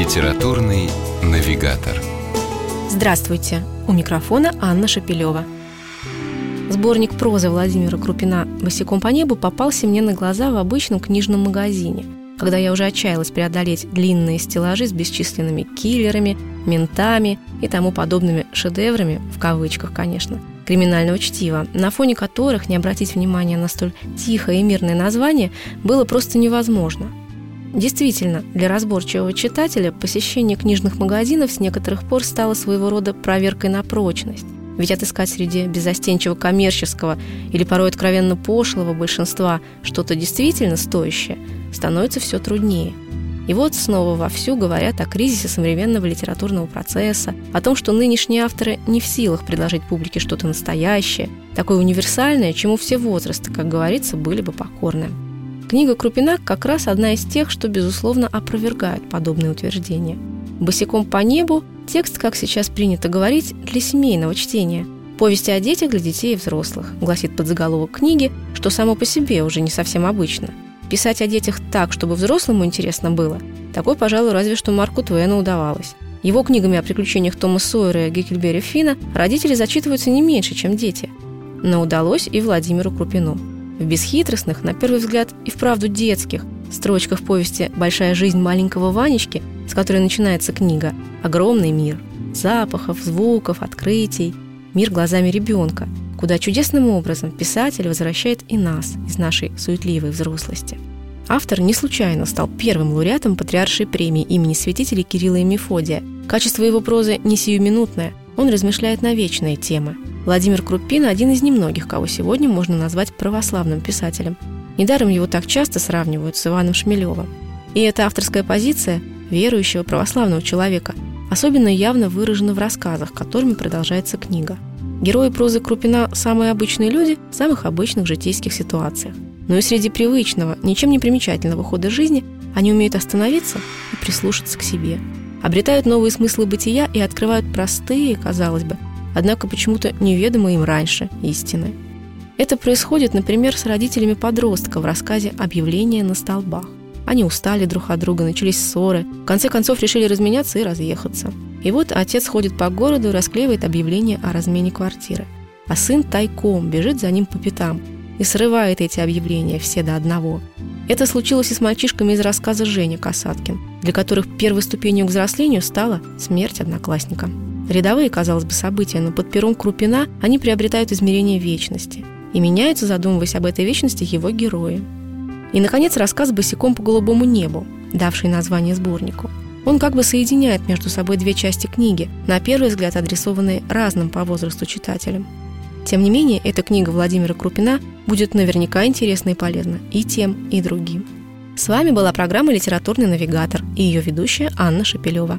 Литературный навигатор. Здравствуйте! У микрофона Анна Шапилева. Сборник прозы Владимира Крупина «Босиком по небу» попался мне на глаза в обычном книжном магазине, когда я уже отчаялась преодолеть длинные стеллажи с бесчисленными киллерами, ментами и тому подобными шедеврами, в кавычках, конечно, криминального чтива, на фоне которых не обратить внимания на столь тихое и мирное название было просто невозможно – Действительно, для разборчивого читателя посещение книжных магазинов с некоторых пор стало своего рода проверкой на прочность. Ведь отыскать среди безостенчиво коммерческого или порой откровенно пошлого большинства что-то действительно стоящее становится все труднее. И вот снова вовсю говорят о кризисе современного литературного процесса, о том, что нынешние авторы не в силах предложить публике что-то настоящее, такое универсальное, чему все возрасты, как говорится, были бы покорны. Книга Крупина как раз одна из тех, что, безусловно, опровергают подобные утверждения. «Босиком по небу» – текст, как сейчас принято говорить, для семейного чтения. «Повести о детях для детей и взрослых», – гласит подзаголовок книги, что само по себе уже не совсем обычно. Писать о детях так, чтобы взрослому интересно было, такой, пожалуй, разве что Марку Твену удавалось. Его книгами о приключениях Тома Сойера и Геккельбери Фина родители зачитываются не меньше, чем дети. Но удалось и Владимиру Крупину – в бесхитростных, на первый взгляд и вправду детских, строчках повести «Большая жизнь маленького Ванечки», с которой начинается книга, огромный мир запахов, звуков, открытий, мир глазами ребенка, куда чудесным образом писатель возвращает и нас из нашей суетливой взрослости. Автор не случайно стал первым лауреатом Патриаршей премии имени святителей Кирилла и Мефодия. Качество его прозы не сиюминутное, он размышляет на вечные темы – Владимир Крупин – один из немногих, кого сегодня можно назвать православным писателем. Недаром его так часто сравнивают с Иваном Шмелевым. И эта авторская позиция верующего православного человека особенно явно выражена в рассказах, которыми продолжается книга. Герои прозы Крупина – самые обычные люди в самых обычных житейских ситуациях. Но и среди привычного, ничем не примечательного хода жизни они умеют остановиться и прислушаться к себе. Обретают новые смыслы бытия и открывают простые, казалось бы, однако почему-то неведомы им раньше истины. Это происходит, например, с родителями подростка в рассказе «Объявление на столбах». Они устали друг от друга, начались ссоры, в конце концов решили разменяться и разъехаться. И вот отец ходит по городу и расклеивает объявление о размене квартиры. А сын тайком бежит за ним по пятам и срывает эти объявления все до одного. Это случилось и с мальчишками из рассказа Женя Касаткин, для которых первой ступенью к взрослению стала смерть одноклассника. Рядовые, казалось бы, события, но под пером Крупина они приобретают измерение вечности. И меняются, задумываясь об этой вечности, его герои. И, наконец, рассказ «Босиком по голубому небу», давший название сборнику. Он как бы соединяет между собой две части книги, на первый взгляд адресованные разным по возрасту читателям. Тем не менее, эта книга Владимира Крупина будет наверняка интересна и полезна и тем, и другим. С вами была программа «Литературный навигатор» и ее ведущая Анна Шапилева.